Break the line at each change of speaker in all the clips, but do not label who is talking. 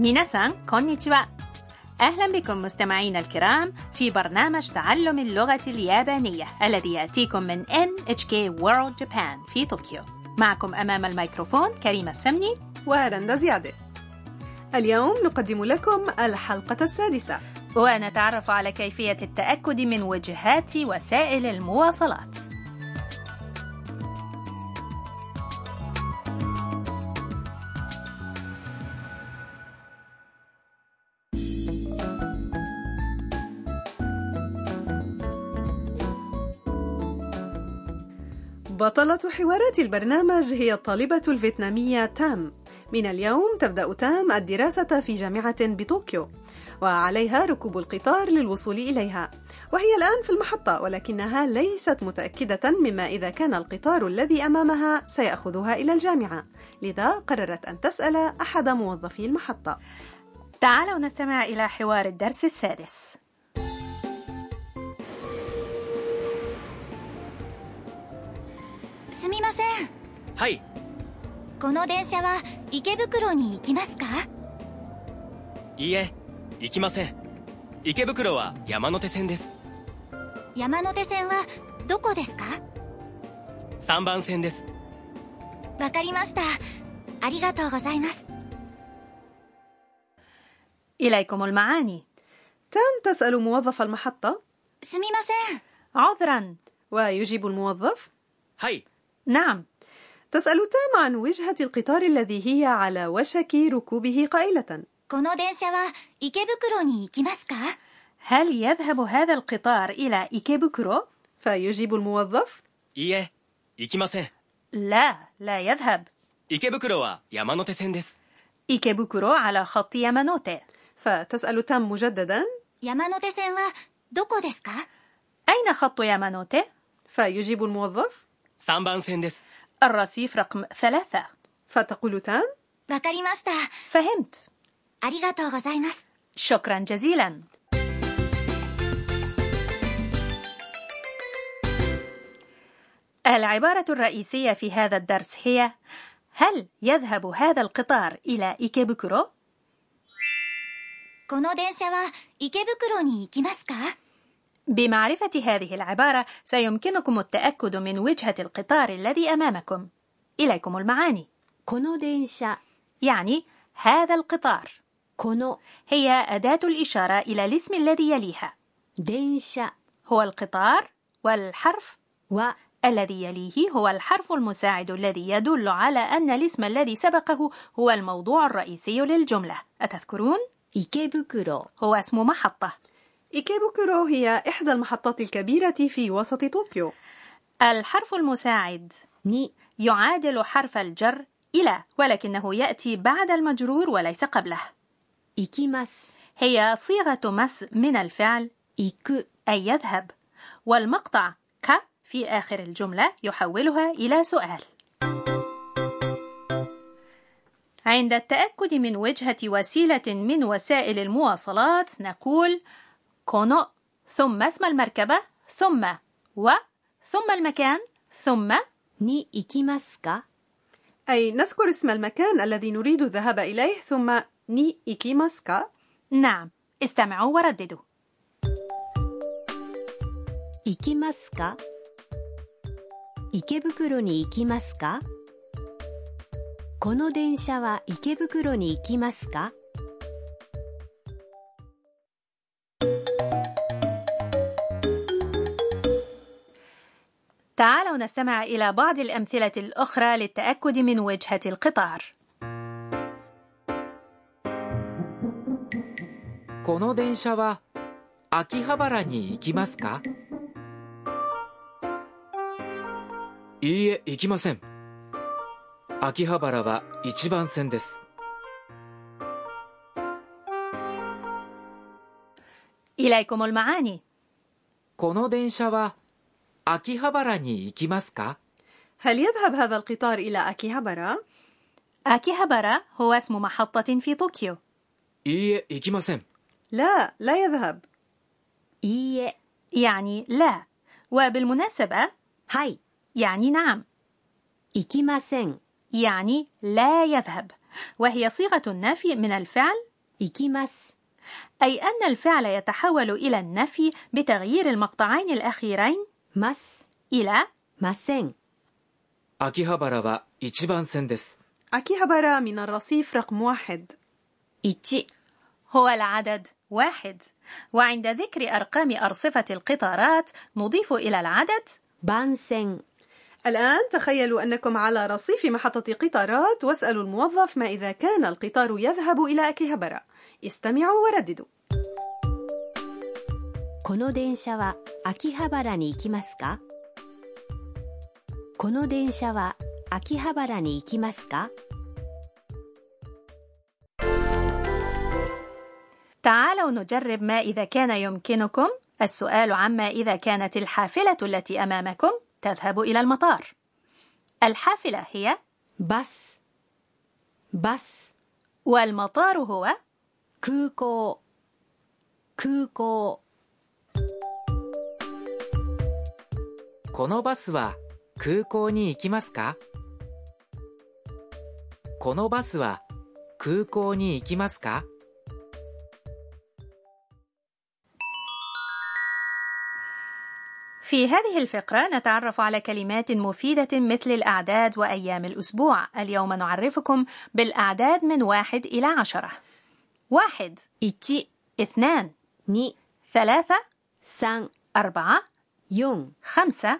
ميناسان كونيتشوا أهلا بكم مستمعينا الكرام في برنامج تعلم اللغة اليابانية الذي يأتيكم من NHK World Japan في طوكيو معكم أمام الميكروفون كريمة السمني
ورندا زيادة اليوم نقدم لكم الحلقة السادسة
ونتعرف على كيفية التأكد من وجهات وسائل المواصلات
بطلة حوارات البرنامج هي الطالبة الفيتنامية تام. من اليوم تبدأ تام الدراسة في جامعة بطوكيو وعليها ركوب القطار للوصول إليها. وهي الآن في المحطة ولكنها ليست متأكدة مما إذا كان القطار الذي أمامها سيأخذها إلى الجامعة. لذا قررت أن تسأل أحد موظفي المحطة.
تعالوا نستمع إلى حوار الدرس السادس.
はい
この電車は池袋に行きますか
いいえ行きません池袋は山手線です
山手線はどこですか
3番線です
わかりましたありがとうございます
إليكم المعاني
تام تسأل موظف المحطة
すみません
عذرا
ويجيب الموظف
はい
نعم
تسأل تام عن وجهة القطار الذي هي على وشك ركوبه قائلة
この電車は池袋に行きますか
هل يذهب هذا القطار إلى إيكيبوكورو؟
فيجيب الموظف
いいえ行きません
لا لا يذهب
池袋は山手線です
إيكيبوكورو على خط يامانوتي
فتسأل تام مجددا
山手線はどこですか
أين خط يامانوتي؟
فيجيب الموظف
3番線です
الرصيف رقم ثلاثة
فتقول تام
わかりました
فهمت
ありがとうございます
شكرا جزيلا العبارة الرئيسية في هذا الدرس هي هل يذهب هذا القطار إلى إيكيبوكورو؟
この電車は池袋に行きますか
بمعرفة هذه العبارة سيمكنكم التأكد من وجهة القطار الذي أمامكم إليكم المعاني
この電車
يعني هذا القطار
この
هي أداة الإشارة إلى الاسم الذي يليها
電車
هو القطار والحرف
は
الذي يليه هو الحرف المساعد الذي يدل على أن الاسم الذي سبقه هو الموضوع الرئيسي للجملة أتذكرون؟
池袋
هو اسم محطة
إيكيبوكورو هي إحدى المحطات الكبيرة في وسط طوكيو.
الحرف المساعد
に
يعادل حرف الجر إلى ولكنه يأتي بعد المجرور وليس قبله.
行きます.
هي صيغة ます من الفعل
إيكو
أي يذهب والمقطع ك في آخر الجملة يحولها إلى سؤال. عند التأكد من وجهة وسيلة من وسائل المواصلات نقول كونو ثم اسم المركبة ثم و ثم المكان ثم
に行きますか
أي نذكر اسم المكان الذي نريد الذهاب إليه ثم ني إيكيماسكا
نعم استمعوا ورددوا
行きますか池袋に行きますかこの電車は池袋に行きますか
تعالوا نستمع إلى بعض الأمثلة الأخرى للتأكد من وجهة القطار
この電車は秋葉原に行きますかいいえ行きません秋葉原は一番線です
إليكم المعاني
この電車は 秋葉原に行きますか
هل يذهب هذا القطار إلى أكيهابارا؟
آكيهابارا هو اسم محطة في طوكيو
いいえ行きません
لا لا يذهب
いいえ
يعني لا وبالمناسبة
はい
يعني نعم
行きません
يعني لا يذهب وهي صيغة النفي من الفعل
行きます。
أي أن الفعل يتحول إلى النفي بتغيير المقطعين الأخيرين
ます。
إلى
ません。
秋葉原は1番線です。
أكيهابارا من الرصيف رقم واحد
1、
هو العدد واحد وعند ذكر أرقام أرصفة القطارات نضيف إلى العدد
番線。
الآن تخيلوا أنكم على رصيف محطة قطارات واسألوا الموظف ما إذا كان القطار يذهب إلى أكيهابارا استمعوا ورددوا
この電車は秋葉原に行きますかこの電車は秋葉原に行きますか
تعالوا نجرب ما إذا كان يمكنكم السؤال عما إذا كانت الحافلة التي أمامكم تذهب إلى المطار الحافلة هي
バス。バス。
والمطار هو
空港。
このバスは空港に行きますかこのバスは空港に行きますか
في هذه الفقرة نتعرف على كلمات مفيدة مثل الأعداد وأيام الأسبوع اليوم نعرفكم بالأعداد من واحد إلى عشرة واحد
1、
اثنان
2、
ثلاثة
3、
أربعة
4、
خمسة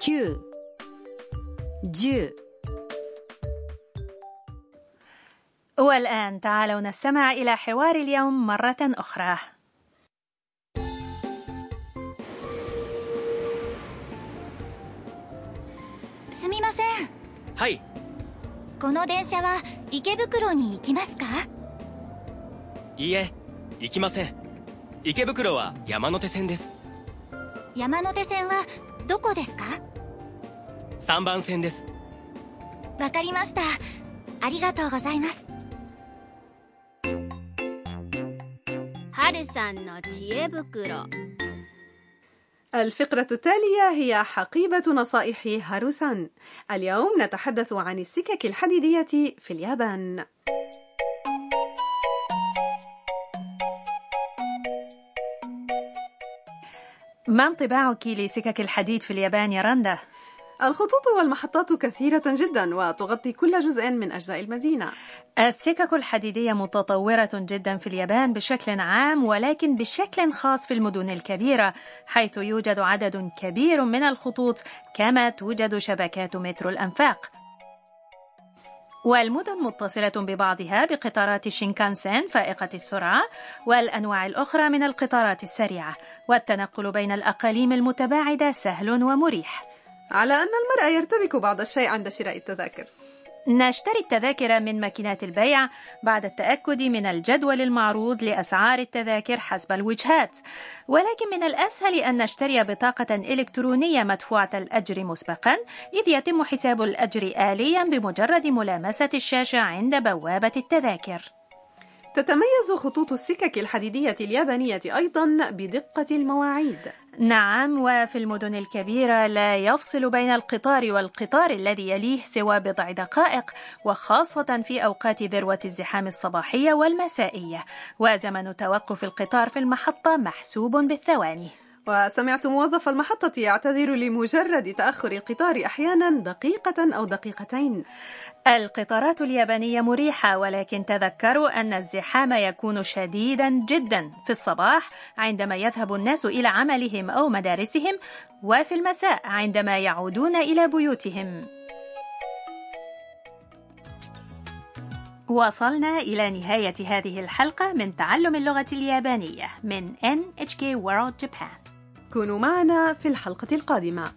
9、10
والآن تعالوا نستمع إلى حوار اليوم مرة أخرى
すみません
はい
この電車は池袋に行きますか
いいえ行きません池袋は山手線です
山手線はどこですか
3番線です
わかりましたありがとうございます
春さんの知恵袋
الفقرة التالية هي حقيبة نصائح هاروسان اليوم نتحدث عن السكك الحديدية في اليابان
ما انطباعك لسكك الحديد في اليابان يا رندا؟
الخطوط والمحطات كثيرة جدا وتغطي كل جزء من أجزاء المدينة.
السكك الحديدية متطورة جدا في اليابان بشكل عام ولكن بشكل خاص في المدن الكبيرة حيث يوجد عدد كبير من الخطوط كما توجد شبكات مترو الأنفاق. والمدن متصلة ببعضها بقطارات الشينكانسين فائقة السرعة والأنواع الأخرى من القطارات السريعة. والتنقل بين الأقاليم المتباعدة سهل ومريح.
على أن المرء يرتبك بعض الشيء عند شراء التذاكر.
نشتري التذاكر من ماكينات البيع بعد التأكد من الجدول المعروض لأسعار التذاكر حسب الوجهات. ولكن من الأسهل أن نشتري بطاقة إلكترونية مدفوعة الأجر مسبقا إذ يتم حساب الأجر آليا بمجرد ملامسة الشاشة عند بوابة التذاكر.
تتميز خطوط السكك الحديدية اليابانية أيضا بدقة المواعيد.
نعم وفي المدن الكبيرة لا يفصل بين القطار والقطار الذي يليه سوى بضع دقائق وخاصة في أوقات ذروة الزحام الصباحية والمسائية. وزمن توقف القطار في المحطة محسوب بالثواني.
وسمعت موظف المحطة يعتذر لمجرد تأخر القطار أحيانا دقيقة أو دقيقتين.
القطارات اليابانية مريحة ولكن تذكروا أن الزحام يكون شديدا جدا في الصباح عندما يذهب الناس إلى عملهم أو مدارسهم وفي المساء عندما يعودون إلى بيوتهم. وصلنا إلى نهاية هذه الحلقة من تعلم اللغة اليابانية من NHK World Japan.
كونوا معنا في الحلقة القادمة.